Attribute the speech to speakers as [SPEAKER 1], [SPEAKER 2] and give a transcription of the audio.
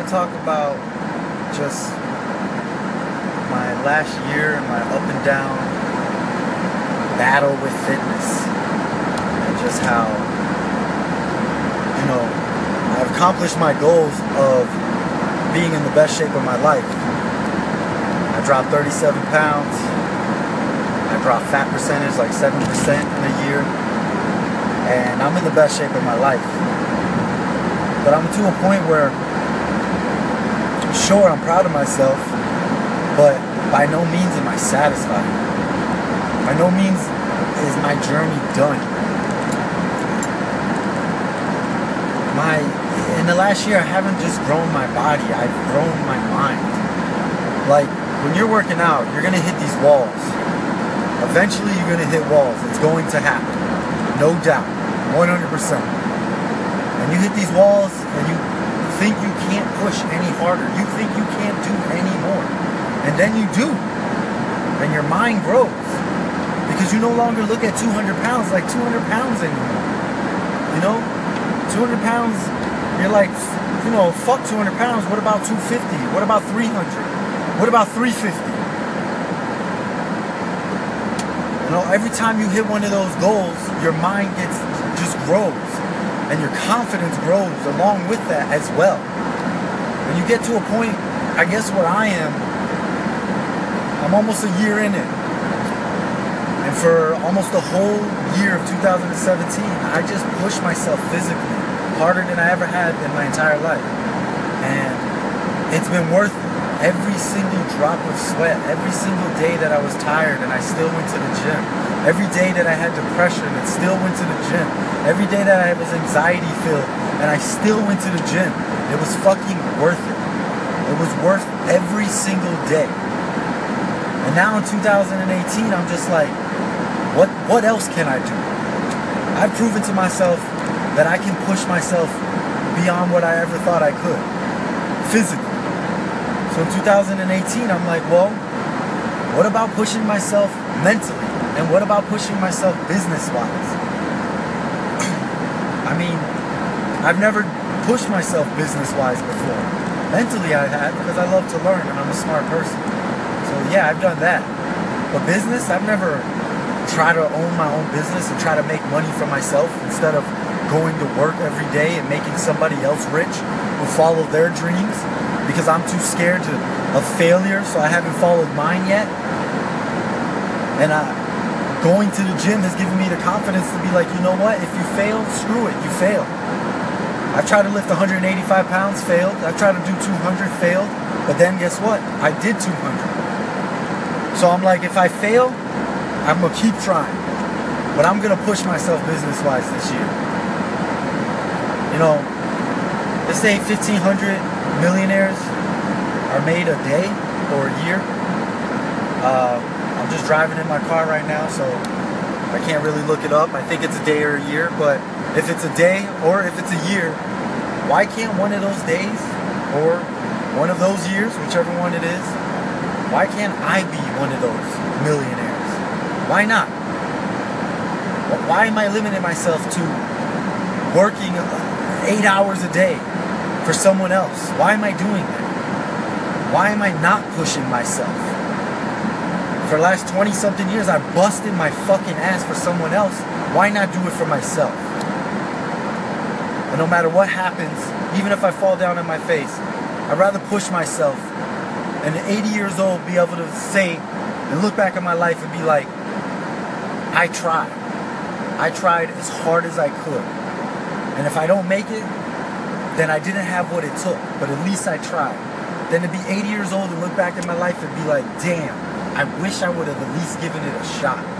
[SPEAKER 1] to talk about just my last year and my up and down battle with fitness. And just how, you know, I've accomplished my goals of being in the best shape of my life. I dropped 37 pounds. I dropped fat percentage like 7% in a year. And I'm in the best shape of my life. But I'm to a point where, sure, I'm proud of myself, but by no means am I satisfied. By no means is my journey done. My in the last year I haven't just grown my body, I've grown my mind. Like when you're working out, you're gonna hit these walls. Eventually you're gonna hit walls. It's going to happen. No doubt. 100% and you hit these walls and you think you can't push any harder. You think you can't do any more. And then you do. And your mind grows. Because you no longer look at 200 pounds like 200 pounds anymore. You know? 200 pounds, you're like, you know, fuck 200 pounds. What about 250? What about 300? What about 350? You know, every time you hit one of those goals, your mind gets just grows and your confidence grows along with that as well. When you get to a point, I guess where I am, I'm almost a year in it. And for almost the whole year of 2017, I just pushed myself physically harder than I ever had in my entire life. And it's been worth. Every single drop of sweat, every single day that I was tired and I still went to the gym Every day that I had depression and still went to the gym. Every day that I was anxiety filled and I still went to the gym. It was fucking worth it. It was worth every single day. And now in 2018, I'm just like, what what else can I do? I've proven to myself that I can push myself beyond what I ever thought I could. Physically. So in 2018, I'm like, well, what about pushing myself mentally? And what about pushing myself business wise? I mean, I've never pushed myself business wise before. Mentally, I had because I love to learn and I'm a smart person. So, yeah, I've done that. But business, I've never tried to own my own business and try to make money for myself instead of going to work every day and making somebody else rich who follow their dreams because I'm too scared to, of failure, so I haven't followed mine yet. And I, going to the gym has given me the confidence to be like, you know what? If you fail, screw it. You fail. I've tried to lift 185 pounds, failed. I've tried to do 200, failed. But then guess what? I did 200. So I'm like, if I fail, I'm gonna keep trying. But I'm gonna push myself business-wise this year. You know, let's say 1,500 millionaires are made a day or a year. Uh, I'm just driving in my car right now, so I can't really look it up. I think it's a day or a year, but if it's a day or if it's a year, why can't one of those days or one of those years, whichever one it is, why can't I be one of those millionaires? Why not? Why am I limiting myself to working eight hours a day for someone else? Why am I doing that? Why am I not pushing myself? For the last 20 something years, I busted my fucking ass for someone else. Why not do it for myself? And no matter what happens, even if I fall down on my face, I'd rather push myself and at 80 years old be able to say and look back at my life and be like, I tried. I tried as hard as I could. And if I don't make it, then I didn't have what it took. But at least I tried. Then to be 80 years old and look back at my life and be like, damn, I wish I would have at least given it a shot.